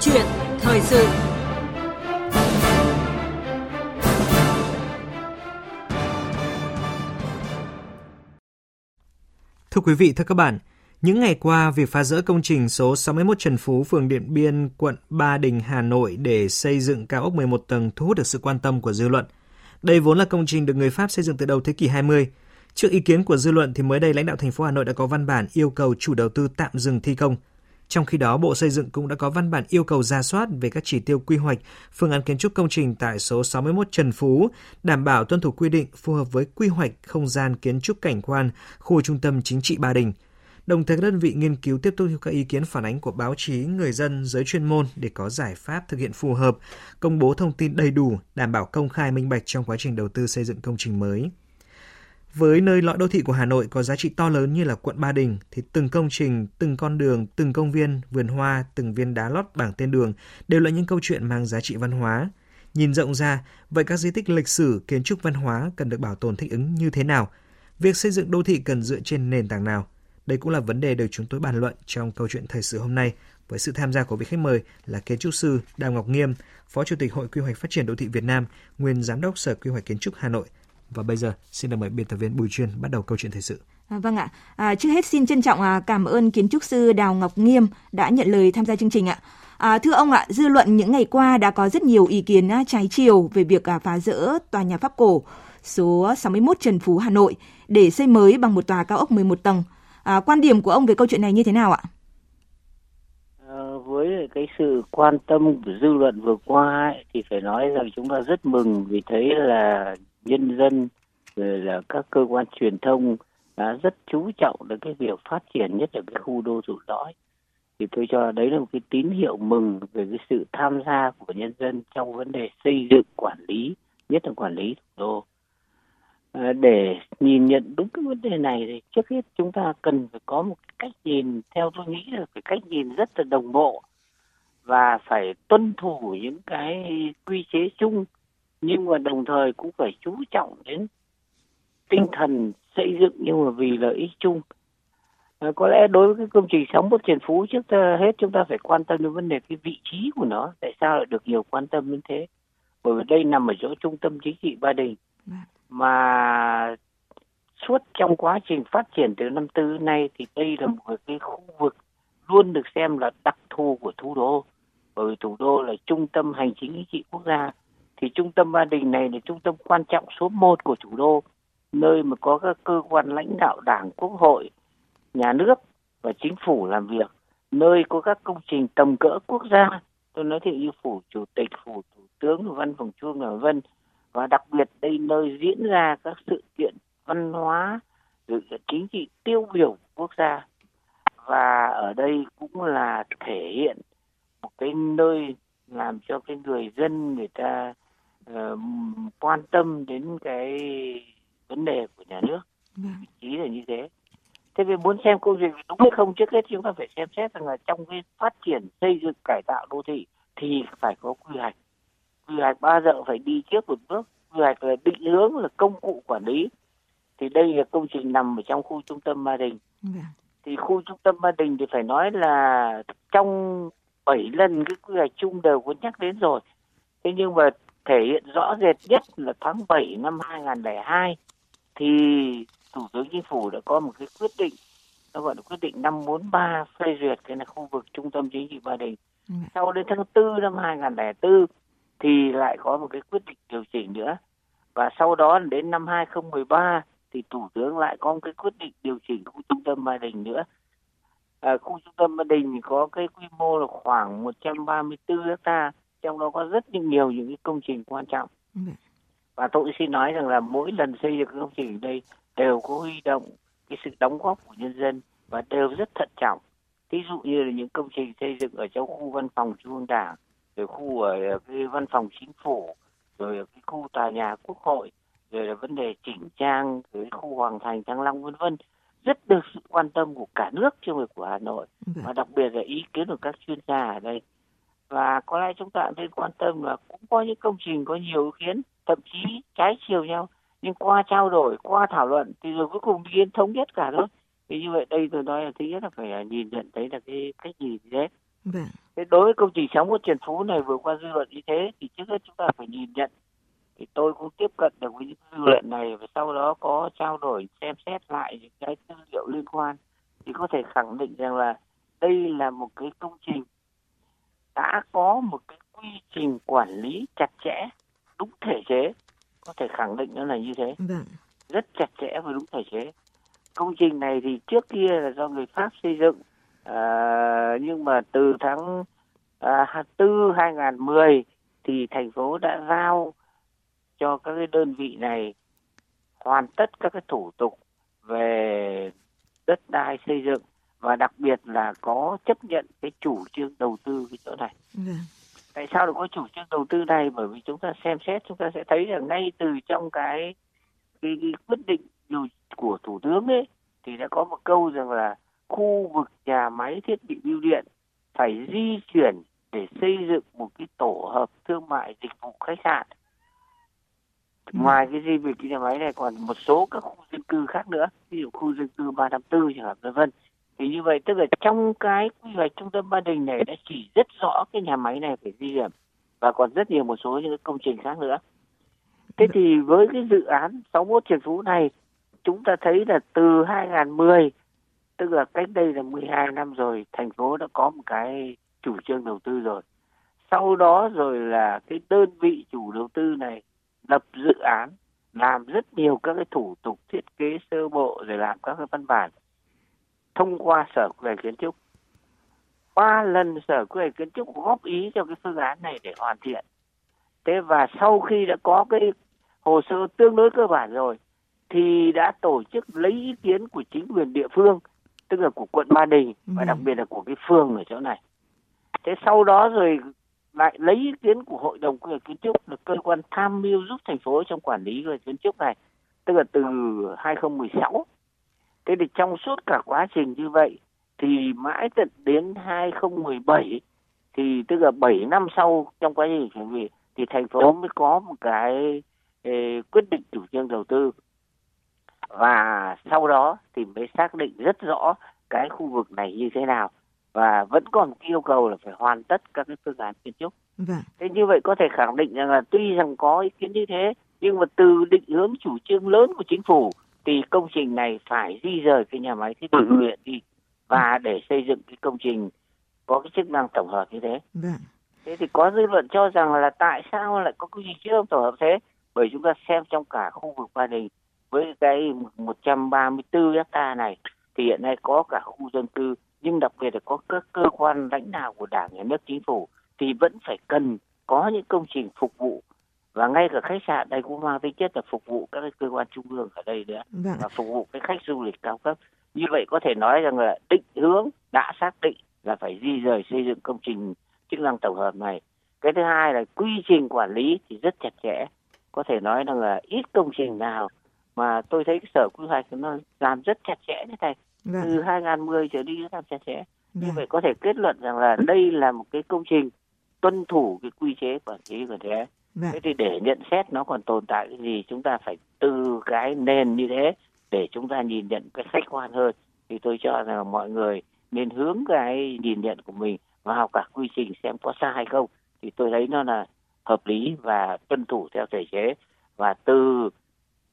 chuyện thời sự Thưa quý vị, thưa các bạn, những ngày qua, việc phá rỡ công trình số 61 Trần Phú, phường Điện Biên, quận Ba Đình, Hà Nội để xây dựng cao ốc 11 tầng thu hút được sự quan tâm của dư luận. Đây vốn là công trình được người Pháp xây dựng từ đầu thế kỷ 20. Trước ý kiến của dư luận thì mới đây lãnh đạo thành phố Hà Nội đã có văn bản yêu cầu chủ đầu tư tạm dừng thi công. Trong khi đó, Bộ Xây dựng cũng đã có văn bản yêu cầu ra soát về các chỉ tiêu quy hoạch, phương án kiến trúc công trình tại số 61 Trần Phú, đảm bảo tuân thủ quy định phù hợp với quy hoạch không gian kiến trúc cảnh quan khu trung tâm chính trị Ba Đình. Đồng thời các đơn vị nghiên cứu tiếp tục các ý kiến phản ánh của báo chí, người dân, giới chuyên môn để có giải pháp thực hiện phù hợp, công bố thông tin đầy đủ, đảm bảo công khai minh bạch trong quá trình đầu tư xây dựng công trình mới. Với nơi lõi đô thị của Hà Nội có giá trị to lớn như là quận Ba Đình thì từng công trình, từng con đường, từng công viên, vườn hoa, từng viên đá lót bảng tên đường đều là những câu chuyện mang giá trị văn hóa. Nhìn rộng ra, vậy các di tích lịch sử, kiến trúc văn hóa cần được bảo tồn thích ứng như thế nào? Việc xây dựng đô thị cần dựa trên nền tảng nào? Đây cũng là vấn đề được chúng tôi bàn luận trong câu chuyện thời sự hôm nay với sự tham gia của vị khách mời là kiến trúc sư Đào Ngọc Nghiêm, Phó Chủ tịch Hội Quy hoạch Phát triển Đô thị Việt Nam, nguyên Giám đốc Sở Quy hoạch Kiến trúc Hà Nội. Và bây giờ, xin được mời biên tập viên Bùi Chuyên bắt đầu câu chuyện thời sự. À, vâng ạ. À, trước hết xin trân trọng à, cảm ơn kiến trúc sư Đào Ngọc Nghiêm đã nhận lời tham gia chương trình ạ. À, thưa ông ạ, dư luận những ngày qua đã có rất nhiều ý kiến à, trái chiều về việc à, phá rỡ tòa nhà Pháp cổ số 61 Trần Phú Hà Nội để xây mới bằng một tòa cao ốc 11 tầng. À, quan điểm của ông về câu chuyện này như thế nào ạ? À, với cái sự quan tâm của dư luận vừa qua ấy, thì phải nói rằng chúng ta rất mừng vì thấy là nhân dân rồi là các cơ quan truyền thông đã rất chú trọng đến cái việc phát triển nhất là cái khu đô thị lõi. Thì tôi cho đấy là một cái tín hiệu mừng về cái sự tham gia của nhân dân trong vấn đề xây dựng quản lý nhất là quản lý thủ đô. À, để nhìn nhận đúng cái vấn đề này thì trước hết chúng ta cần phải có một cái cách nhìn theo tôi nghĩ là cái cách nhìn rất là đồng bộ và phải tuân thủ những cái quy chế chung nhưng mà đồng thời cũng phải chú trọng đến tinh thần xây dựng nhưng mà vì lợi ích chung. À, có lẽ đối với cái công trình sống một Trần Phú trước hết chúng ta phải quan tâm đến vấn đề cái vị trí của nó. Tại sao lại được nhiều quan tâm đến thế? Bởi vì đây nằm ở chỗ trung tâm chính trị Ba Đình. Vâng. mà suốt trong quá trình phát triển từ năm tư nay thì đây là một cái khu vực luôn được xem là đặc thù của thủ đô. Bởi vì thủ đô là trung tâm hành chính chính trị quốc gia thì trung tâm Ba Đình này là trung tâm quan trọng số 1 của thủ đô, nơi mà có các cơ quan lãnh đạo đảng, quốc hội, nhà nước và chính phủ làm việc, nơi có các công trình tầm cỡ quốc gia, tôi nói thì như phủ chủ tịch, phủ thủ tướng, văn phòng trung và vân. Và đặc biệt đây nơi diễn ra các sự kiện văn hóa, sự kiện chính trị tiêu biểu quốc gia. Và ở đây cũng là thể hiện một cái nơi làm cho cái người dân người ta uh, quan tâm đến cái vấn đề của nhà nước. Vâng. vị trí là như thế. Thế vì muốn xem câu chuyện đúng hay không trước hết chúng ta phải xem xét rằng là trong cái phát triển xây dựng cải tạo đô thị thì phải có quy hoạch. Quy hoạch bao giờ phải đi trước một bước. Quy hoạch là định hướng là công cụ quản lý. Thì đây là công trình nằm ở trong khu trung tâm Ba Đình. Vâng. thì khu trung tâm Ba Đình thì phải nói là trong 7 lần cái quy hoạch chung đều có nhắc đến rồi. Thế nhưng mà thể hiện rõ rệt nhất là tháng 7 năm 2002 thì Thủ tướng Chính phủ đã có một cái quyết định nó gọi là quyết định 543 phê duyệt cái là khu vực trung tâm chính trị Ba Đình. Ừ. Sau đến tháng 4 năm 2004 thì lại có một cái quyết định điều chỉnh nữa. Và sau đó đến năm 2013 thì Thủ tướng lại có một cái quyết định điều chỉnh khu trung tâm Ba Đình nữa. À, khu trung tâm Ba Đình có cái quy mô là khoảng 134 hectare trong đó có rất nhiều những cái công trình quan trọng. Ừ. và tôi xin nói rằng là mỗi lần xây dựng công trình ở đây đều có huy động cái sự đóng góp của nhân dân và đều rất thận trọng. Ví dụ như là những công trình xây dựng ở trong khu văn phòng trung ương đảng rồi khu ở cái văn phòng chính phủ rồi ở cái khu tòa nhà quốc hội rồi là vấn đề chỉnh trang rồi khu hoàng thành thăng long vân vân. Rất được sự quan tâm của cả nước chứ không phải của hà nội. Ừ. và đặc biệt là ý kiến của các chuyên gia ở đây và có lẽ chúng ta nên quan tâm là cũng có những công trình có nhiều ý kiến thậm chí trái chiều nhau. Nhưng qua trao đổi qua thảo luận thì rồi cuối cùng ý kiến thống nhất cả thôi. Thì như vậy đây tôi nói là thứ nhất là phải nhìn nhận thấy là cái cách nhìn thế. Vâng. Thế đối với công trình 61 Trần Phú này vừa qua dư luận như thế thì trước hết chúng ta phải nhìn nhận. Thì tôi cũng tiếp cận được với những dư luận này và sau đó có trao đổi xem xét lại những cái tư liệu liên quan. Thì có thể khẳng định rằng là đây là một cái công trình đã có một cái quy trình quản lý chặt chẽ đúng thể chế có thể khẳng định nó là như thế. Vâng. rất chặt chẽ và đúng thể chế. Công trình này thì trước kia là do người pháp xây dựng à, nhưng mà từ tháng à, 4 2010 thì thành phố đã giao cho các cái đơn vị này hoàn tất các cái thủ tục về đất đai xây dựng và đặc biệt là có chấp nhận cái chủ trương đầu tư cái chỗ này. Vâng. Tại sao lại có chủ trương đầu tư này? Bởi vì chúng ta xem xét chúng ta sẽ thấy rằng ngay từ trong cái cái, cái quyết định của thủ tướng ấy thì đã có một câu rằng là khu vực nhà máy thiết bị bưu điện phải di chuyển để xây dựng một cái tổ hợp thương mại dịch vụ khách sạn ngoài cái di việc cái nhà máy này còn một số các khu dân cư khác nữa ví dụ khu dân cư 354 chẳng hạn vân vân thì như vậy tức là trong cái quy hoạch trung tâm Ba Đình này đã chỉ rất rõ cái nhà máy này phải di dời và còn rất nhiều một số những công trình khác nữa. Thế thì với cái dự án 61 Trần Phú này, chúng ta thấy là từ 2010 tức là cách đây là 12 năm rồi, thành phố đã có một cái chủ trương đầu tư rồi. Sau đó rồi là cái đơn vị chủ đầu tư này lập dự án, làm rất nhiều các cái thủ tục thiết kế sơ bộ rồi làm các cái văn bản thông qua sở quy hoạch kiến trúc. Ba lần sở quy hoạch kiến trúc góp ý cho cái phương án này để hoàn thiện. Thế và sau khi đã có cái hồ sơ tương đối cơ bản rồi thì đã tổ chức lấy ý kiến của chính quyền địa phương tức là của quận Ba Đình và đặc biệt là của cái phường ở chỗ này. Thế sau đó rồi lại lấy ý kiến của hội đồng quy hoạch kiến trúc là cơ quan tham mưu giúp thành phố trong quản lý về kiến trúc này tức là từ 2016 thế thì trong suốt cả quá trình như vậy thì mãi tận đến 2017 thì tức là 7 năm sau trong quá trình chuẩn bị thì thành phố mới có một cái ê, quyết định chủ trương đầu tư và sau đó thì mới xác định rất rõ cái khu vực này như thế nào và vẫn còn yêu cầu là phải hoàn tất các cái phương án kiến trúc. Vâng. Thế như vậy có thể khẳng định rằng là tuy rằng có ý kiến như thế nhưng mà từ định hướng chủ trương lớn của chính phủ thì công trình này phải di rời cái nhà máy thiết bị bưu điện đi và để xây dựng cái công trình có cái chức năng tổng hợp như thế. Vâng. Thế thì có dư luận cho rằng là tại sao lại có cái chức năng tổng hợp thế? Bởi chúng ta xem trong cả khu vực Ba Đình với cái 134 hecta này thì hiện nay có cả khu dân cư nhưng đặc biệt là có các cơ quan lãnh đạo của đảng nhà nước chính phủ thì vẫn phải cần có những công trình phục vụ và ngay cả khách sạn đây cũng mang tính chất là phục vụ các cơ quan trung ương ở đây nữa. Vâng. và phục vụ cái khách du lịch cao cấp. Như vậy có thể nói rằng là định hướng đã xác định là phải di rời xây dựng công trình chức năng tổng hợp này. Cái thứ hai là quy trình quản lý thì rất chặt chẽ. Có thể nói rằng là ít công trình nào mà tôi thấy cái sở quy hoạch nó làm rất chặt chẽ như này. Vâng. từ 2010 trở đi nó làm chặt chẽ. Như Vâng. vậy có thể kết luận rằng là đây là một cái công trình tuân thủ cái quy chế quản lý của thế Vâng. thế thì để nhận xét nó còn tồn tại cái gì, chúng ta phải từ cái nền như thế để chúng ta nhìn nhận cái khách quan hơn thì tôi cho rằng là mọi người nên hướng cái nhìn nhận của mình vào cả quy trình xem có sai hay không thì tôi thấy nó là hợp lý và tuân thủ theo thể chế và từ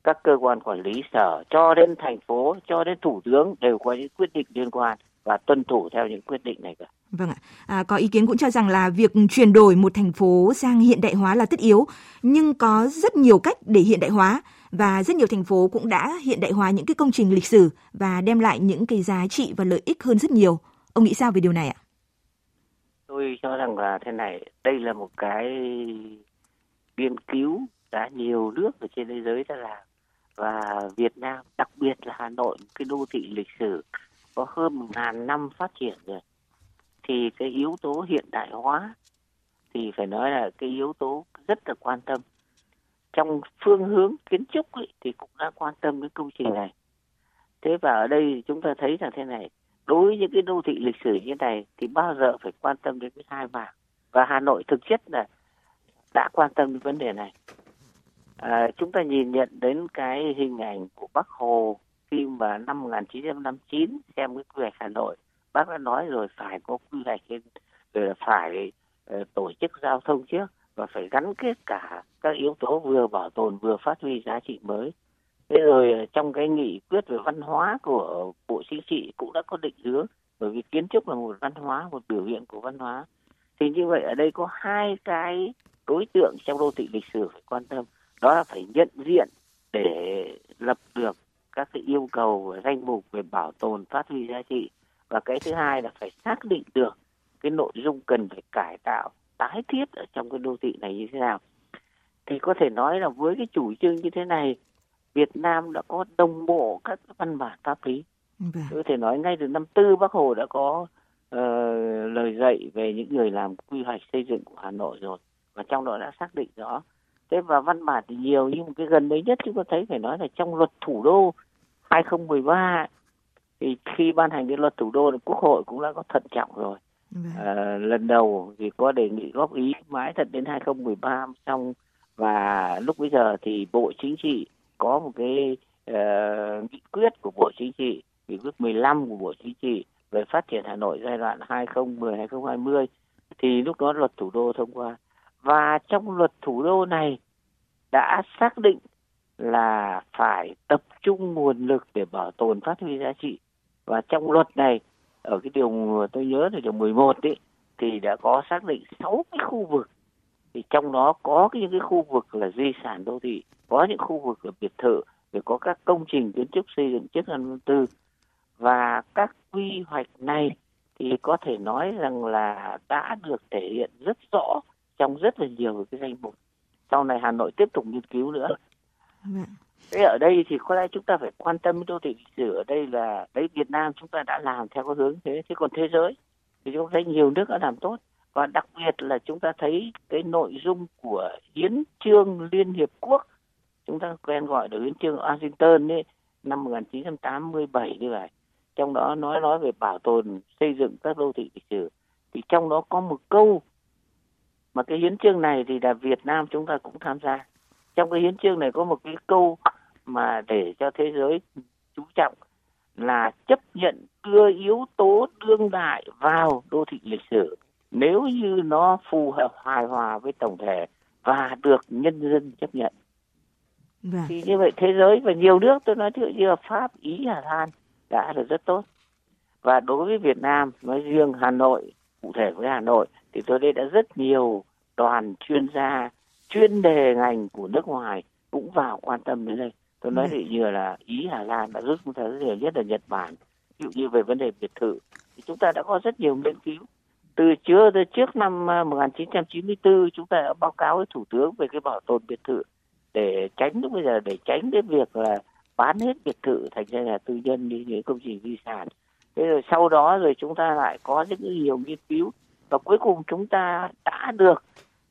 các cơ quan quản lý, sở, cho đến thành phố, cho đến thủ tướng đều có những quyết định liên quan và tuân thủ theo những quyết định này cả. Vâng ạ. À, có ý kiến cũng cho rằng là việc chuyển đổi một thành phố sang hiện đại hóa là tất yếu, nhưng có rất nhiều cách để hiện đại hóa và rất nhiều thành phố cũng đã hiện đại hóa những cái công trình lịch sử và đem lại những cái giá trị và lợi ích hơn rất nhiều. Ông nghĩ sao về điều này ạ? Tôi cho rằng là thế này, đây là một cái nghiên cứu đã nhiều nước ở trên thế giới đã làm và Việt Nam đặc biệt là Hà Nội một cái đô thị lịch sử có hơn một ngàn năm phát triển rồi thì cái yếu tố hiện đại hóa thì phải nói là cái yếu tố rất là quan tâm. Trong phương hướng kiến trúc ấy, thì cũng đã quan tâm đến công trình này. Thế và ở đây chúng ta thấy là thế này đối với những cái đô thị lịch sử như này thì bao giờ phải quan tâm đến cái hai mảng và Hà Nội thực chất là đã quan tâm đến vấn đề này. À, chúng ta nhìn nhận đến cái hình ảnh của Bác Hồ khi mà năm 1959 xem cái quy hoạch Hà Nội bác đã nói rồi phải có quy hoạch trên rồi là phải uh, tổ chức giao thông trước và phải gắn kết cả các yếu tố vừa bảo tồn vừa phát huy giá trị mới. Thế rồi ờ, trong cái nghị quyết về văn hóa của bộ chính trị cũng đã có định hướng bởi vì kiến trúc là một văn hóa một biểu hiện của văn hóa. Thì như vậy ở đây có hai cái đối tượng trong đô thị lịch sử phải quan tâm đó là phải nhận diện để lập được các cái yêu cầu và danh mục về bảo tồn phát huy giá trị và cái thứ hai là phải xác định được cái nội dung cần phải cải tạo tái thiết ở trong cái đô thị này như thế nào. Thì có thể nói là với cái chủ trương như thế này Việt Nam đã có đồng bộ các văn bản pháp lý. Vâng. có thể nói ngay từ năm tư Bác Hồ đã có uh, lời dạy về những người làm quy hoạch xây dựng của Hà Nội rồi. Và trong đó đã xác định rõ. Thế và văn bản thì nhiều nhưng cái gần đấy nhất chúng ta thấy phải nói là trong luật thủ đô 2013 thì khi ban hành cái luật thủ đô thì quốc hội cũng đã có thận trọng rồi. À, lần đầu thì có đề nghị góp ý mãi thật đến 2013 xong và lúc bây giờ thì bộ chính trị có một cái uh, nghị quyết của bộ chính trị nghị quyết 15 của bộ chính trị về phát triển Hà Nội giai đoạn 2010-2020 thì lúc đó luật thủ đô thông qua. Và trong luật thủ đô này đã xác định là phải tập trung nguồn lực để bảo tồn phát huy giá trị và trong luật này, ở cái điều tôi nhớ là điều 11 ấy thì đã có xác định 6 cái khu vực. Thì trong đó có những cái khu vực là di sản đô thị, có những khu vực là biệt thự để có các công trình kiến trúc xây dựng trước năm tư. Và các quy hoạch này thì có thể nói rằng là đã được thể hiện rất rõ trong rất là nhiều cái danh mục. Sau này Hà Nội tiếp tục nghiên cứu nữa. Vâng thế ở đây thì có lẽ chúng ta phải quan tâm đô thị lịch sử ở đây là đấy, Việt Nam chúng ta đã làm theo cái hướng thế. Thế còn thế giới thì chúng ta thấy nhiều nước đã làm tốt. Và đặc biệt là chúng ta thấy cái nội dung của hiến trương Liên Hiệp Quốc, chúng ta quen gọi là hiến trương Washington ấy, năm 1987 như vậy trong đó nói nói về bảo tồn, xây dựng các đô thị lịch sử. Thì trong đó có một câu mà cái hiến trương này thì là Việt Nam chúng ta cũng tham gia. Trong cái hiến trương này có một cái câu mà để cho thế giới chú trọng là chấp nhận đưa yếu tố đương đại vào đô thị lịch sử. Nếu như nó phù hợp hài hòa với tổng thể và được nhân dân chấp nhận. Vâng. thì như vậy thế giới và nhiều nước tôi nói ví như là pháp ý hà lan đã là rất tốt. Và đối với việt nam nói riêng hà nội cụ thể với hà nội thì tôi đây đã rất nhiều đoàn chuyên gia chuyên đề ngành của nước ngoài cũng vào quan tâm đến đây tôi nói thì như là ý hà lan đã giúp chúng ta rất nhiều nhất là nhật bản ví dụ như về vấn đề biệt thự. Thì chúng ta đã có rất nhiều nghiên cứu. Từ chưa từ trước năm 1994 à, chúng ta đã báo cáo với thủ tướng về cái bảo tồn biệt thự để tránh lúc bây giờ để tránh cái việc là bán hết biệt thự thành ra là tư nhân đi những công trình di sản. Thế rồi sau đó rồi chúng ta lại có rất nhiều nghiên cứu và cuối cùng chúng ta đã được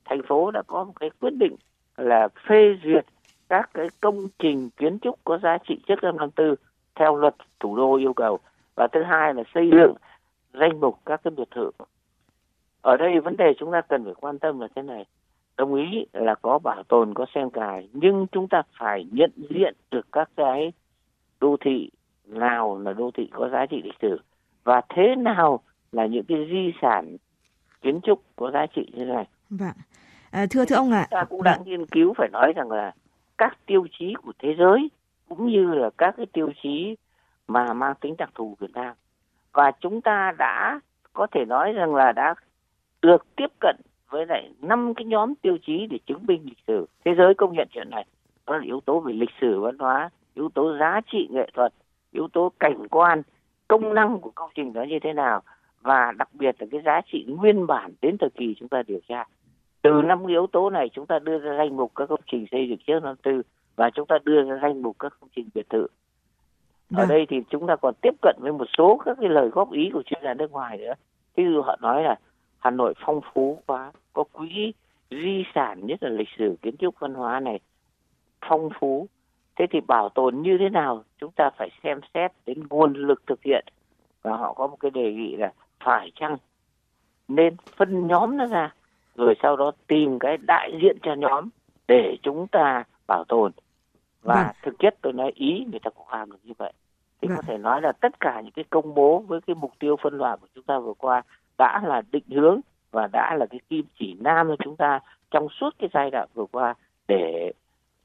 thành phố đã có một cái quyết định là phê duyệt các cái công trình kiến trúc có giá trị trước năm năm tư theo luật thủ đô yêu cầu và thứ hai là xây dựng danh mục các cái biệt thự ở đây vấn đề chúng ta cần phải quan tâm là thế này đồng ý là có bảo tồn có sen cài nhưng chúng ta phải nhận diện được các cái đô thị nào là đô thị có giá trị lịch sử và thế nào là những cái di sản kiến trúc có giá trị như thế này. Vâng. À, thưa thưa ông ạ. À, ta cũng đã vâng. nghiên cứu phải nói rằng là các tiêu chí của thế giới, cũng như là các cái tiêu chí mà mang tính đặc thù Việt Nam. Và chúng ta đã có thể nói rằng là đã được tiếp cận với lại năm cái nhóm tiêu chí để chứng minh lịch sử. Thế giới công nhận chuyện này, đó là yếu tố về lịch sử văn hóa, yếu tố giá trị nghệ thuật, yếu tố cảnh quan, công năng của công trình đó như thế nào, và đặc biệt là cái giá trị nguyên bản đến thời kỳ chúng ta điều tra từ năm yếu tố này chúng ta đưa ra danh mục các công trình xây dựng trước năm tư và chúng ta đưa ra danh mục các công trình biệt thự ở vâng. đây thì chúng ta còn tiếp cận với một số các cái lời góp ý của chuyên gia nước ngoài nữa ví dụ họ nói là Hà Nội phong phú quá, có quỹ di sản nhất là lịch sử kiến trúc văn hóa này phong phú. Thế thì bảo tồn như thế nào? Chúng ta phải xem xét đến nguồn lực thực hiện. Và họ có một cái đề nghị là phải chăng nên phân nhóm nó ra rồi sau đó tìm cái đại diện cho nhóm để chúng ta bảo tồn và vâng. thực chất tôi nói ý người ta cũng làm được như vậy thì vâng. có thể nói là tất cả những cái công bố với cái mục tiêu phân loại của chúng ta vừa qua đã là định hướng và đã là cái kim chỉ nam cho chúng ta trong suốt cái giai đoạn vừa qua để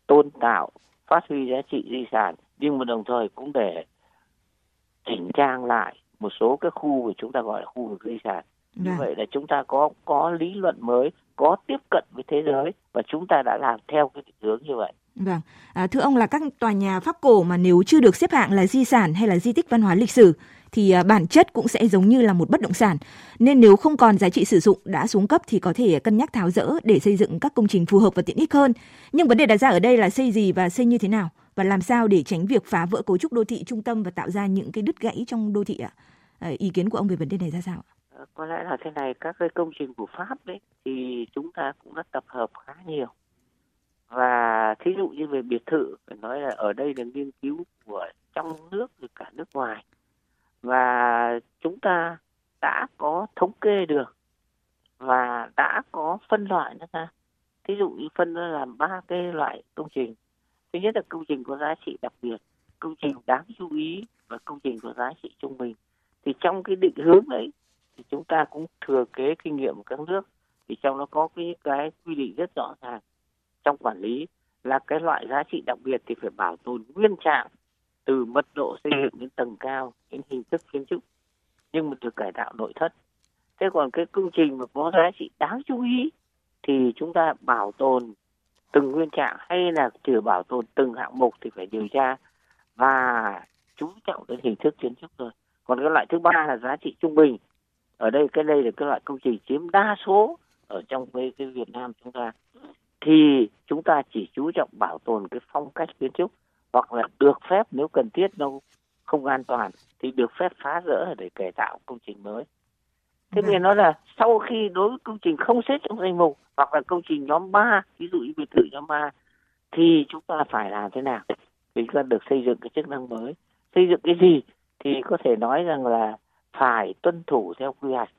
tôn tạo phát huy giá trị di sản nhưng mà đồng thời cũng để chỉnh trang lại một số các khu mà chúng ta gọi là khu vực di sản như vâng. vậy là chúng ta có có lý luận mới có tiếp cận với thế giới và chúng ta đã làm theo cái định hướng như vậy Vâng, à, thưa ông là các tòa nhà pháp cổ mà nếu chưa được xếp hạng là di sản hay là di tích văn hóa lịch sử thì à, bản chất cũng sẽ giống như là một bất động sản. Nên nếu không còn giá trị sử dụng đã xuống cấp thì có thể cân nhắc tháo rỡ để xây dựng các công trình phù hợp và tiện ích hơn. Nhưng vấn đề đặt ra ở đây là xây gì và xây như thế nào và làm sao để tránh việc phá vỡ cấu trúc đô thị trung tâm và tạo ra những cái đứt gãy trong đô thị ạ? À, ý kiến của ông về vấn đề này ra sao ạ? Ờ, có lẽ là thế này, các cái công trình của Pháp đấy thì chúng ta cũng đã tập hợp khá nhiều. Và thí dụ như về biệt thự phải nói là ở đây là nghiên cứu của trong nước và cả nước ngoài. Và chúng ta đã có thống kê được và đã có phân loại nó ra thí dụ như phân nó làm ba cái loại công trình. Thứ nhất là công trình có giá trị đặc biệt công trình đáng chú ý và công trình có giá trị trung bình. Thì trong cái định hướng đấy thì chúng ta cũng thừa kế kinh nghiệm của các nước. Thì trong nó có cái cái quy định rất rõ ràng trong quản lý là cái loại giá trị đặc biệt thì phải bảo tồn nguyên trạng từ mật độ xây dựng đến tầng cao đến hình thức kiến trúc nhưng mà được cải tạo nội thất. Thế còn cái công trình mà có giá trị đáng chú ý thì chúng ta bảo tồn từng nguyên trạng hay là chỉ bảo tồn từng hạng mục thì phải điều tra và chú trọng đến hình thức kiến trúc rồi còn cái loại thứ ba là giá trị trung bình ở đây cái đây là cái loại công trình chiếm đa số ở trong cái, cái Việt Nam chúng ta thì chúng ta chỉ chú trọng bảo tồn cái phong cách kiến trúc hoặc là được phép nếu cần thiết nó không an toàn thì được phép phá rỡ để cải tạo công trình mới. Thế nên nói là sau khi đối với công trình không xếp trong danh mục hoặc là công trình nhóm 3, ví dụ như biệt thự nhóm 3 thì chúng ta phải làm thế nào? Thì chúng ta được xây dựng cái chức năng mới. Xây dựng cái gì thì có thể nói rằng là phải tuân thủ theo quy hoạch.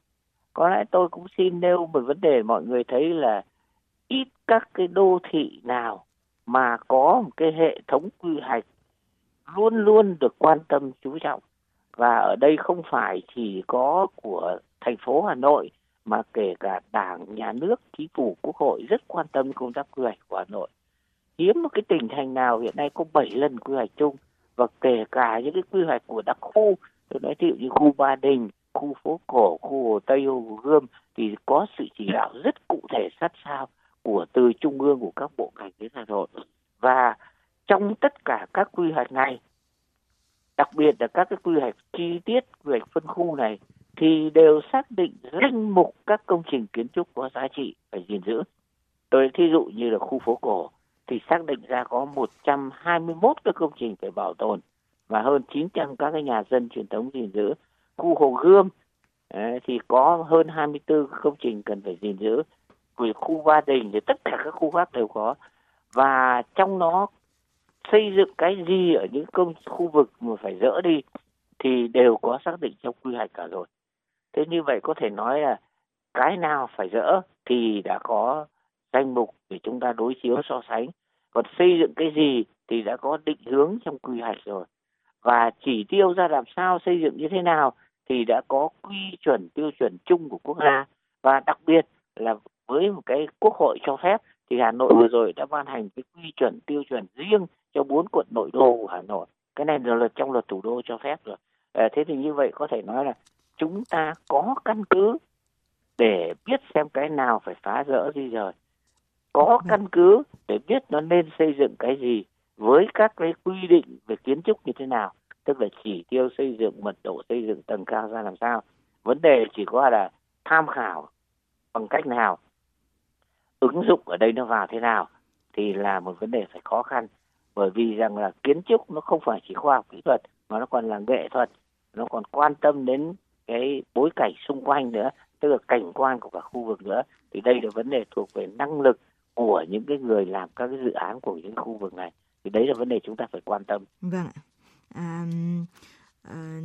Có lẽ tôi cũng xin nêu một vấn đề mọi người thấy là ít các cái đô thị nào mà có một cái hệ thống quy hoạch luôn luôn được quan tâm chú trọng và ở đây không phải chỉ có của thành phố Hà Nội mà kể cả đảng, nhà nước, chính phủ, quốc hội rất quan tâm công tác quy hoạch của Hà Nội. Hiếm một cái tỉnh thành nào hiện nay có 7 lần quy hoạch chung và kể cả những cái quy hoạch của đặc khu, tôi nói ví dụ như khu Ba Đình, khu phố cổ, khu Hồ Tây, Hồ Gươm thì có sự chỉ đạo rất cụ thể sát sao của từ trung ương của các bộ ngành đến Hà Nội và trong tất cả các quy hoạch này đặc biệt là các cái quy hoạch chi tiết quy hoạch phân khu này thì đều xác định danh mục các công trình kiến trúc có giá trị phải gìn giữ. Tôi thí dụ như là khu phố cổ thì xác định ra có 121 cái công trình phải bảo tồn và hơn 900 các cái nhà dân truyền thống gìn giữ. Khu Hồ Gươm. Thì có hơn 24 công trình cần phải gìn giữ. Của khu Ba Đình thì tất cả các khu khác đều có. Và trong nó xây dựng cái gì ở những công, khu vực mà phải dỡ đi thì đều có xác định trong quy hoạch cả rồi. Thế như vậy có thể nói là cái nào phải dỡ thì đã có danh mục để chúng ta đối chiếu so sánh. Còn xây dựng cái gì thì đã có định hướng trong quy hoạch rồi và chỉ tiêu ra làm sao xây dựng như thế nào thì đã có quy chuẩn tiêu chuẩn chung của quốc gia. Và đặc biệt là với một cái quốc hội cho phép thì Hà Nội vừa rồi đã ban hành cái quy chuẩn tiêu chuẩn riêng cho bốn quận nội đô của Hà Nội. Cái này là luật trong luật thủ đô cho phép rồi. À, thế thì như vậy có thể nói là chúng ta có căn cứ để biết xem cái nào phải phá rỡ di rời. Có căn cứ để biết nó nên xây dựng cái gì với các cái quy định về kiến trúc như thế nào, tức là chỉ tiêu xây dựng, mật độ xây dựng tầng cao ra làm sao. Vấn đề chỉ có là tham khảo bằng cách nào, ứng dụng ở đây nó vào thế nào thì là một vấn đề phải khó khăn. Bởi vì rằng là kiến trúc nó không phải chỉ khoa học kỹ thuật mà nó còn là nghệ thuật, nó còn quan tâm đến cái bối cảnh xung quanh nữa, tức là cảnh quan của cả khu vực nữa. Thì đây là vấn đề thuộc về năng lực của những cái người làm các cái dự án của những khu vực này thì đấy là vấn đề chúng ta phải quan tâm vâng à, à,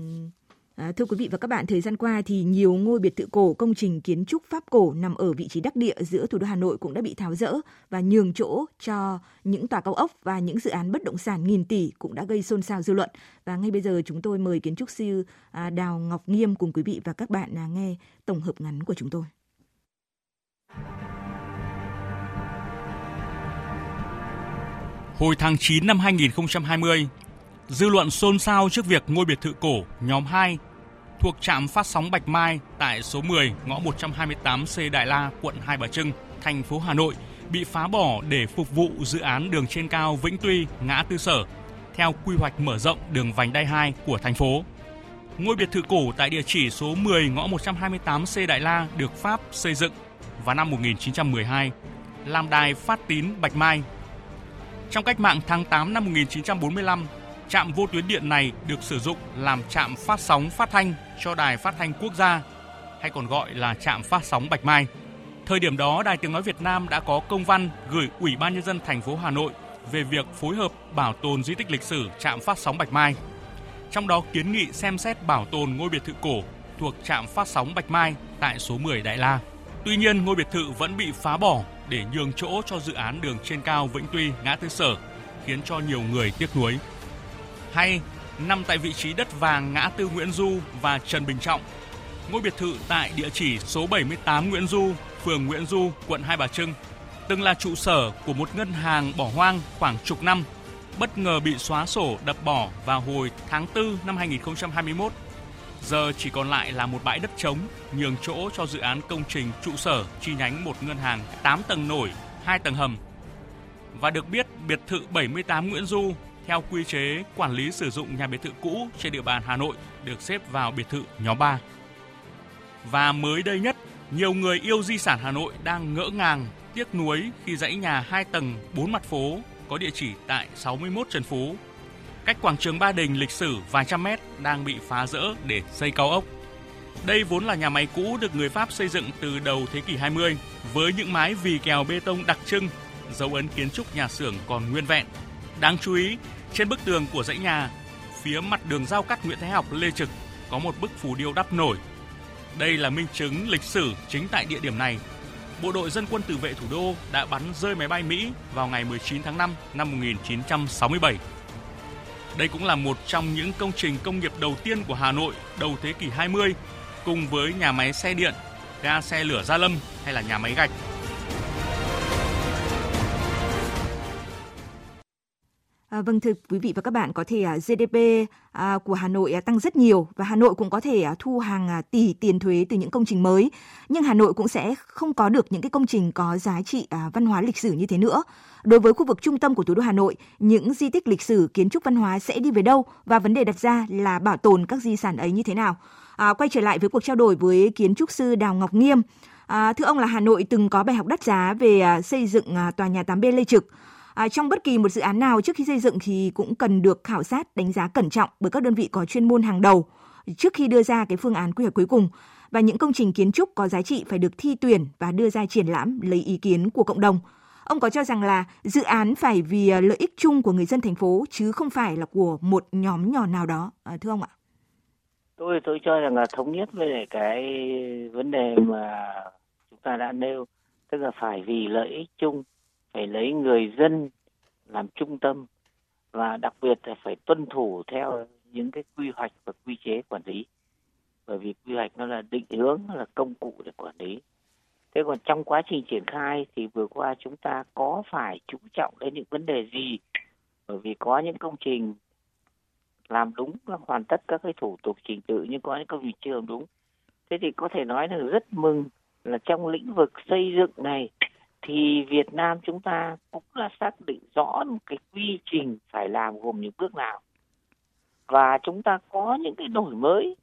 À, thưa quý vị và các bạn, thời gian qua thì nhiều ngôi biệt thự cổ, công trình kiến trúc Pháp cổ nằm ở vị trí đắc địa giữa thủ đô Hà Nội cũng đã bị tháo rỡ và nhường chỗ cho những tòa cao ốc và những dự án bất động sản nghìn tỷ cũng đã gây xôn xao dư luận. Và ngay bây giờ chúng tôi mời kiến trúc sư à, Đào Ngọc Nghiêm cùng quý vị và các bạn à, nghe tổng hợp ngắn của chúng tôi. Hồi tháng 9 năm 2020, dư luận xôn xao trước việc ngôi biệt thự cổ nhóm 2 thuộc trạm phát sóng Bạch Mai tại số 10 ngõ 128C Đại La, quận Hai Bà Trưng, thành phố Hà Nội bị phá bỏ để phục vụ dự án đường trên cao Vĩnh Tuy, ngã tư sở, theo quy hoạch mở rộng đường vành đai 2 của thành phố. Ngôi biệt thự cổ tại địa chỉ số 10 ngõ 128C Đại La được Pháp xây dựng vào năm 1912 làm đài phát tín Bạch Mai. Trong cách mạng tháng 8 năm 1945, trạm vô tuyến điện này được sử dụng làm trạm phát sóng phát thanh cho Đài Phát thanh Quốc gia, hay còn gọi là trạm phát sóng Bạch Mai. Thời điểm đó, Đài Tiếng Nói Việt Nam đã có công văn gửi Ủy ban Nhân dân thành phố Hà Nội về việc phối hợp bảo tồn di tích lịch sử trạm phát sóng Bạch Mai. Trong đó kiến nghị xem xét bảo tồn ngôi biệt thự cổ thuộc trạm phát sóng Bạch Mai tại số 10 Đại La. Tuy nhiên, ngôi biệt thự vẫn bị phá bỏ để nhường chỗ cho dự án đường trên cao Vĩnh Tuy ngã tư sở, khiến cho nhiều người tiếc nuối. Hay nằm tại vị trí đất vàng ngã tư Nguyễn Du và Trần Bình Trọng, ngôi biệt thự tại địa chỉ số 78 Nguyễn Du, phường Nguyễn Du, quận Hai Bà Trưng, từng là trụ sở của một ngân hàng bỏ hoang khoảng chục năm, bất ngờ bị xóa sổ đập bỏ vào hồi tháng 4 năm 2021. Giờ chỉ còn lại là một bãi đất trống nhường chỗ cho dự án công trình trụ sở chi nhánh một ngân hàng 8 tầng nổi, 2 tầng hầm. Và được biết, biệt thự 78 Nguyễn Du theo quy chế quản lý sử dụng nhà biệt thự cũ trên địa bàn Hà Nội được xếp vào biệt thự nhóm 3. Và mới đây nhất, nhiều người yêu di sản Hà Nội đang ngỡ ngàng, tiếc nuối khi dãy nhà 2 tầng 4 mặt phố có địa chỉ tại 61 Trần Phú, cách quảng trường Ba Đình lịch sử vài trăm mét đang bị phá rỡ để xây cao ốc. Đây vốn là nhà máy cũ được người Pháp xây dựng từ đầu thế kỷ 20 với những mái vì kèo bê tông đặc trưng, dấu ấn kiến trúc nhà xưởng còn nguyên vẹn. Đáng chú ý, trên bức tường của dãy nhà, phía mặt đường giao cắt Nguyễn Thái Học Lê Trực có một bức phù điêu đắp nổi. Đây là minh chứng lịch sử chính tại địa điểm này. Bộ đội dân quân tự vệ thủ đô đã bắn rơi máy bay Mỹ vào ngày 19 tháng 5 năm 1967. Đây cũng là một trong những công trình công nghiệp đầu tiên của Hà Nội đầu thế kỷ 20 cùng với nhà máy xe điện, ga xe lửa Gia Lâm hay là nhà máy gạch. À, vâng thưa quý vị và các bạn, có thể à, GDP à, của Hà Nội à, tăng rất nhiều và Hà Nội cũng có thể à, thu hàng à, tỷ tiền thuế từ những công trình mới. Nhưng Hà Nội cũng sẽ không có được những cái công trình có giá trị à, văn hóa lịch sử như thế nữa. Đối với khu vực trung tâm của thủ đô Hà Nội, những di tích lịch sử, kiến trúc văn hóa sẽ đi về đâu và vấn đề đặt ra là bảo tồn các di sản ấy như thế nào. À, quay trở lại với cuộc trao đổi với kiến trúc sư Đào Ngọc Nghiêm. À, thưa ông là Hà Nội từng có bài học đắt giá về à, xây dựng à, tòa nhà 8B Lê Trực. À, trong bất kỳ một dự án nào trước khi xây dựng thì cũng cần được khảo sát, đánh giá cẩn trọng bởi các đơn vị có chuyên môn hàng đầu trước khi đưa ra cái phương án quy hoạch cuối cùng. Và những công trình kiến trúc có giá trị phải được thi tuyển và đưa ra triển lãm lấy ý kiến của cộng đồng. Ông có cho rằng là dự án phải vì à, lợi ích chung của người dân thành phố chứ không phải là của một nhóm nhỏ nào đó, à, thưa ông ạ? Tôi tôi cho rằng là thống nhất với cái vấn đề mà chúng ta đã nêu, tức là phải vì lợi ích chung phải lấy người dân làm trung tâm và đặc biệt là phải tuân thủ theo những cái quy hoạch và quy chế quản lý. Bởi vì quy hoạch nó là định hướng, nó là công cụ để quản lý. Thế còn trong quá trình triển khai thì vừa qua chúng ta có phải chú trọng đến những vấn đề gì? Bởi vì có những công trình làm đúng hoàn tất các cái thủ tục trình tự, nhưng có những công trình chưa đúng. Thế thì có thể nói là rất mừng là trong lĩnh vực xây dựng này thì Việt Nam chúng ta cũng là xác định rõ một cái quy trình phải làm gồm những bước nào. Và chúng ta có những cái đổi mới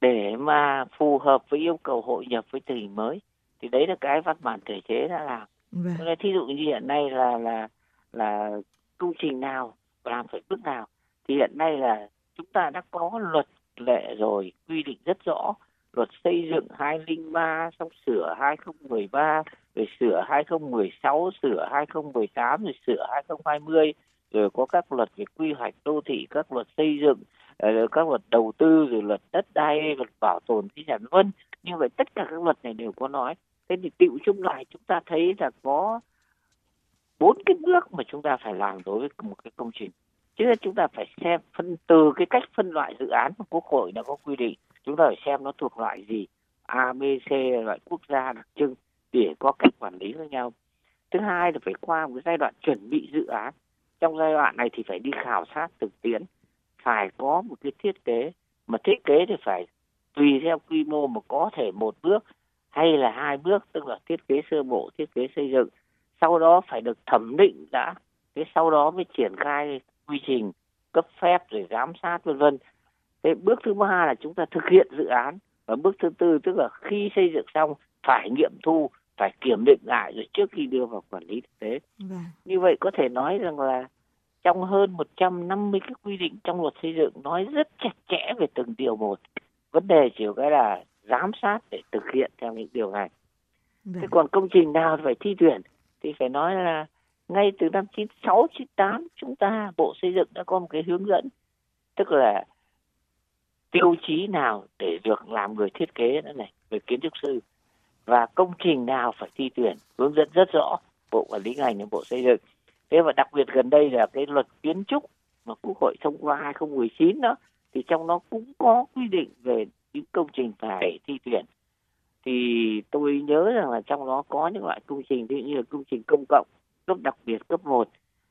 để mà phù hợp với yêu cầu hội nhập với tình hình mới. Thì đấy là cái văn bản thể chế đã làm. Vâng. nên thí dụ như hiện nay là là là công trình nào làm phải bước nào thì hiện nay là chúng ta đã có luật lệ rồi quy định rất rõ. Luật xây dựng 203 xong sửa 2013 rồi sửa 2016 sửa 2018 rồi sửa 2020 rồi có các luật về quy hoạch đô thị các luật xây dựng rồi các luật đầu tư rồi luật đất đai luật bảo tồn di sản vân như vậy tất cả các luật này đều có nói. Thế thì tựu chung lại chúng ta thấy là có bốn cái bước mà chúng ta phải làm đối với một cái công trình. Chứ chúng ta phải xem phân từ cái cách phân loại dự án mà quốc hội đã có quy định chúng ta phải xem nó thuộc loại gì A, B, C loại quốc gia đặc trưng để có cách quản lý với nhau. Thứ hai là phải qua một giai đoạn chuẩn bị dự án. Trong giai đoạn này thì phải đi khảo sát thực tiễn. Phải có một cái thiết kế. Mà thiết kế thì phải tùy theo quy mô mà có thể một bước hay là hai bước, tức là thiết kế sơ bộ, thiết kế xây dựng. Sau đó phải được thẩm định đã. Thế sau đó mới triển khai quy trình, cấp phép rồi giám sát, vân vân. Thế bước thứ ba là chúng ta thực hiện dự án. Và bước thứ tư, tức là khi xây dựng xong, phải nghiệm thu phải kiểm định lại rồi trước khi đưa vào quản lý thực tế. Vâng. như vậy có thể nói rằng là trong hơn 150 cái quy định trong luật xây dựng nói rất chặt chẽ về từng điều một. Vấn đề chỉ cái là giám sát để thực hiện theo những điều này. Vâng. thế còn công trình nào phải thi tuyển thì phải nói là ngay từ năm 96, 98 chúng ta Bộ Xây dựng đã có một cái hướng dẫn. Tức là tiêu chí nào để được làm người thiết kế nữa này về kiến trúc sư và công trình nào phải thi tuyển, hướng dẫn rất rõ, bộ quản lý ngành và bộ xây dựng. Thế và đặc biệt gần đây là cái luật kiến trúc mà quốc hội thông qua 2019 đó, thì trong nó cũng có quy định về những công trình phải thi tuyển. Thì tôi nhớ rằng là trong đó có những loại công trình, ví dụ như là công trình công cộng, cấp đặc biệt cấp 1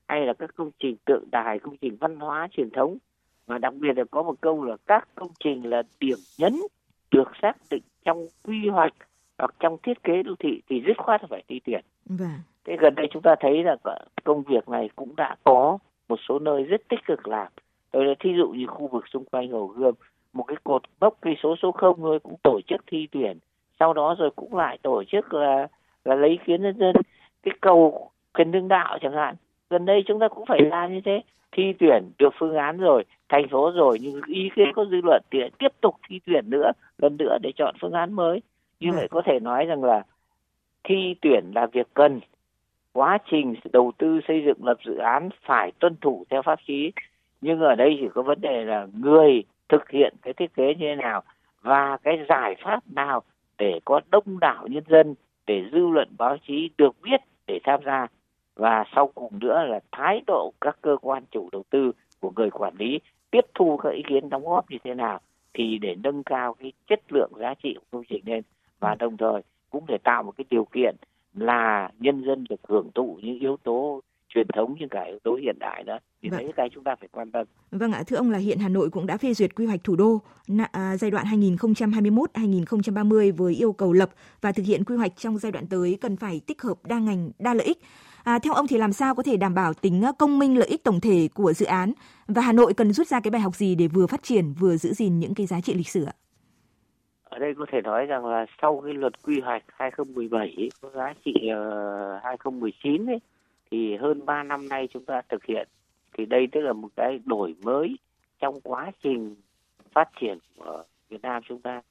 hay là các công trình tượng đài, công trình văn hóa truyền thống. Và đặc biệt là có một câu là các công trình là điểm nhấn được xác định trong quy hoạch hoặc trong thiết kế đô thị thì dứt khoát phải thi tuyển. Vâng. Thế gần đây chúng ta thấy là công việc này cũng đã có một số nơi rất tích cực làm. Tôi là thí dụ như khu vực xung quanh Hồ Gươm, một cái cột mốc cây số số không thôi cũng tổ chức thi tuyển. Sau đó rồi cũng lại tổ chức là là lấy ý kiến nhân dân cái cầu cần đương đạo chẳng hạn. Gần đây chúng ta cũng phải làm như thế thi tuyển được phương án rồi thành phố rồi nhưng ý kiến có dư luận thì tiếp tục thi tuyển nữa lần nữa để chọn phương án mới như vậy có thể nói rằng là thi tuyển là việc cần. Quá trình đầu tư xây dựng lập dự án phải tuân thủ theo pháp chí nhưng ở đây chỉ có vấn đề là người thực hiện cái thiết kế như thế nào và cái giải pháp nào để có đông đảo nhân dân để dư luận báo chí được biết để tham gia. Và sau cùng nữa là thái độ các cơ quan chủ đầu tư của người quản lý tiếp thu các ý kiến đóng góp như thế nào thì để nâng cao cái chất lượng giá trị của công trình lên và đồng thời cũng để tạo một cái điều kiện là nhân dân được hưởng thụ những yếu tố truyền thống như cả yếu tố hiện đại đó thì vâng. đấy cái chúng ta phải quan tâm. Vâng ạ, thưa ông là hiện Hà Nội cũng đã phê duyệt quy hoạch thủ đô à, giai đoạn 2021-2030 với yêu cầu lập và thực hiện quy hoạch trong giai đoạn tới cần phải tích hợp đa ngành, đa lợi ích. À, theo ông thì làm sao có thể đảm bảo tính công minh lợi ích tổng thể của dự án và Hà Nội cần rút ra cái bài học gì để vừa phát triển vừa giữ gìn những cái giá trị lịch sử ạ? Ở đây có thể nói rằng là sau cái luật quy hoạch 2017 có giá trị uh, 2019 ấy, thì hơn 3 năm nay chúng ta thực hiện. Thì đây tức là một cái đổi mới trong quá trình phát triển của Việt Nam chúng ta.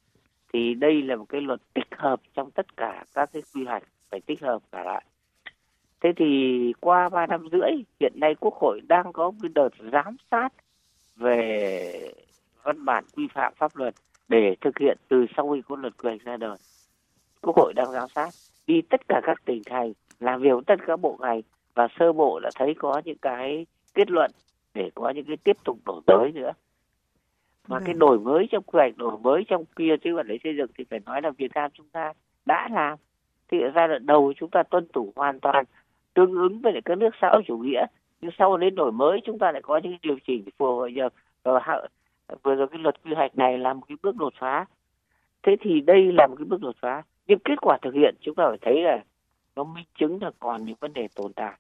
Thì đây là một cái luật tích hợp trong tất cả các cái quy hoạch phải tích hợp cả lại. Thế thì qua 3 năm rưỡi hiện nay quốc hội đang có một đợt giám sát về văn bản quy phạm pháp luật để thực hiện từ sau khi có luật quy hoạch ra đời. Quốc hội đang giám sát đi tất cả các tỉnh thành làm việc với tất cả bộ ngành và sơ bộ đã thấy có những cái kết luận để có những cái tiếp tục đổi mới nữa. Mà cái vâng. đổi mới trong quy hoạch đổi mới trong kia chứ quản lý xây dựng thì phải nói là Việt Nam chúng ta đã làm. Thì ở giai đoạn đầu chúng ta tuân thủ hoàn toàn tương ứng với các nước xã hội chủ nghĩa. Nhưng sau đến đổi mới chúng ta lại có những điều chỉnh phù hợp và vừa rồi cái luật quy hoạch này là một cái bước đột phá. Thế thì đây là một cái bước đột phá. Nhưng kết quả thực hiện chúng ta phải thấy là nó minh chứng là còn những vấn đề tồn tại.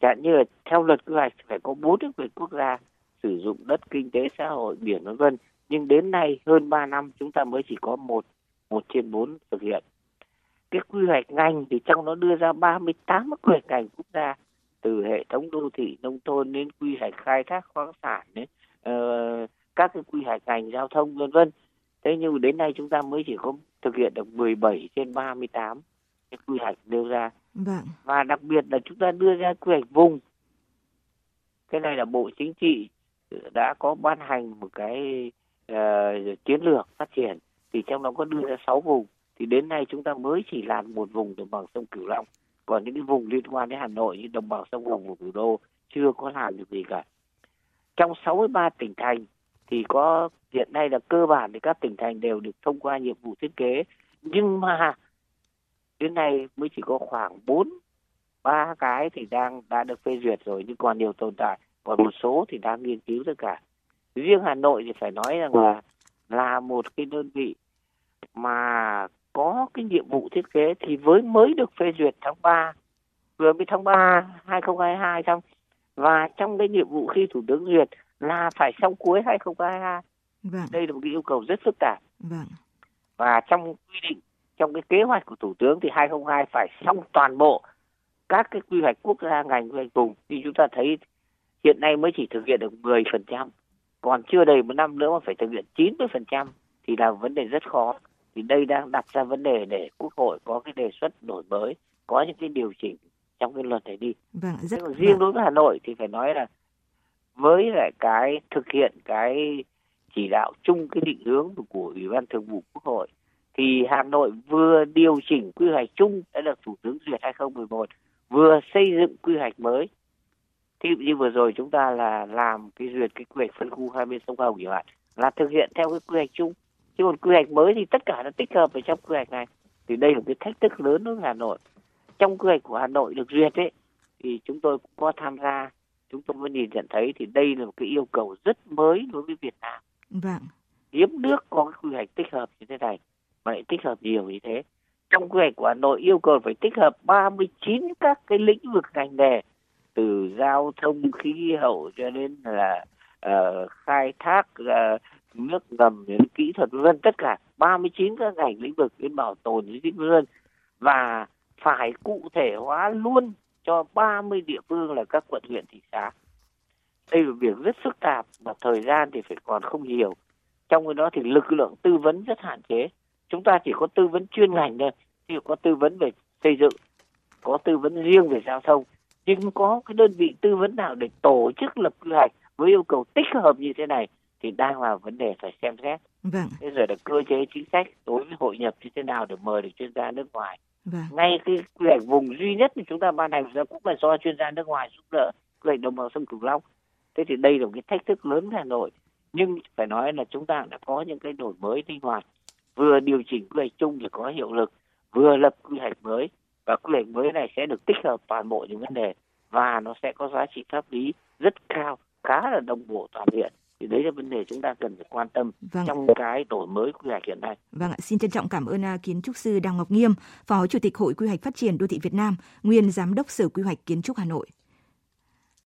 Chẳng như là theo luật quy hoạch phải có bốn nước quyền quốc gia sử dụng đất kinh tế xã hội biển vân vân. Nhưng đến nay hơn 3 năm chúng ta mới chỉ có một một trên bốn thực hiện. Cái quy hoạch ngành thì trong nó đưa ra 38 mươi quyền ngành quốc gia từ hệ thống đô thị nông thôn đến quy hoạch khai thác khoáng sản đến uh, các cái quy hoạch ngành giao thông vân vân. Thế nhưng đến nay chúng ta mới chỉ có thực hiện được 17 trên 38 cái quy hoạch nêu ra. Vâng. và đặc biệt là chúng ta đưa ra quy hoạch vùng. Cái này là bộ chính trị đã có ban hành một cái uh, chiến lược phát triển. Thì trong đó có đưa ra 6 vùng. Thì đến nay chúng ta mới chỉ làm một vùng đồng bằng sông Cửu Long. Còn những cái vùng liên quan đến Hà Nội như đồng bằng sông Hồng và thủ đô chưa có làm được gì cả. Trong 63 tỉnh thành thì có, hiện nay là cơ bản thì các tỉnh thành đều được thông qua nhiệm vụ thiết kế. Nhưng mà, đến nay mới chỉ có khoảng bốn, ba cái thì đang, đã được phê duyệt rồi, nhưng còn nhiều tồn tại. Còn một số thì đang nghiên cứu tất cả. Riêng Hà Nội thì phải nói rằng là là một cái đơn vị mà có cái nhiệm vụ thiết kế thì với, mới được phê duyệt tháng 3 vừa mới tháng 3 2022 xong. Và trong cái nhiệm vụ khi thủ tướng duyệt là phải xong cuối 2022 vâng. đây là một cái yêu cầu rất phức tạp vâng. và trong quy định trong cái kế hoạch của thủ tướng thì 2022 phải xong toàn bộ các cái quy hoạch quốc gia ngành quy hoạch vùng thì chúng ta thấy hiện nay mới chỉ thực hiện được 10%, còn chưa đầy một năm nữa mà phải thực hiện 90% thì là vấn đề rất khó. Thì đây đang đặt ra vấn đề để Quốc hội có cái đề xuất đổi mới, có những cái điều chỉnh trong cái luật này đi. Vâng, rất... còn riêng vâng. đối với Hà Nội thì phải nói là với lại cái thực hiện cái chỉ đạo chung cái định hướng của Ủy ban Thường vụ Quốc hội, thì Hà Nội vừa điều chỉnh quy hoạch chung đã được Thủ tướng duyệt 2011 vừa xây dựng quy hoạch mới. Thì như vừa rồi chúng ta là làm cái duyệt cái quy hoạch phân khu hai bên sông Hồng chẳng hạn là thực hiện theo cái quy hoạch chung. Chứ còn quy hoạch mới thì tất cả nó tích hợp vào trong quy hoạch này. Thì đây là cái thách thức lớn đối với Hà Nội. Trong quy hoạch của Hà Nội được duyệt ấy, thì chúng tôi cũng có tham gia chúng tôi mới nhìn nhận thấy thì đây là một cái yêu cầu rất mới đối với Việt Nam. Vâng. Hiếm nước có cái quy hoạch tích hợp như thế này mà lại tích hợp nhiều như thế. Trong quy hoạch của Hà Nội yêu cầu phải tích hợp 39 các cái lĩnh vực ngành nghề từ giao thông khí hậu cho đến là uh, khai thác uh, nước ngầm đến kỹ thuật vân tất cả 39 các ngành lĩnh vực đến bảo tồn di tích vân. Và phải cụ thể hóa luôn cho 30 địa phương là các quận huyện thị xã đây là việc rất phức tạp và thời gian thì phải còn không nhiều trong cái đó thì lực lượng tư vấn rất hạn chế chúng ta chỉ có tư vấn chuyên ngành thôi dụ có tư vấn về xây dựng có tư vấn riêng về giao thông nhưng có cái đơn vị tư vấn nào để tổ chức lập quy hoạch với yêu cầu tích hợp như thế này thì đang là vấn đề phải xem xét. Vâng. Thế rồi là cơ chế chính sách đối với hội nhập như thế nào để mời được chuyên gia nước ngoài. Vâng. Ngay cái quy hoạch vùng duy nhất thì chúng ta ban hành ra cũng là do chuyên gia nước ngoài giúp đỡ quy hoạch đồng bằng sông Cửu Long. Thế thì đây là một cái thách thức lớn Hà Nội. Nhưng phải nói là chúng ta đã có những cái đổi mới linh hoạt, vừa điều chỉnh quy hoạch chung để có hiệu lực, vừa lập quy hoạch mới và quy hoạch mới này sẽ được tích hợp toàn bộ những vấn đề và nó sẽ có giá trị pháp lý rất cao khá là đồng bộ toàn diện thì đấy là vấn đề chúng ta cần phải quan tâm vâng. trong cái đổi mới quy hoạch hiện nay. Vâng ạ, xin trân trọng cảm ơn à, kiến trúc sư Đào Ngọc Nghiêm, Phó Chủ tịch Hội Quy hoạch Phát triển Đô thị Việt Nam, nguyên Giám đốc Sở Quy hoạch Kiến trúc Hà Nội.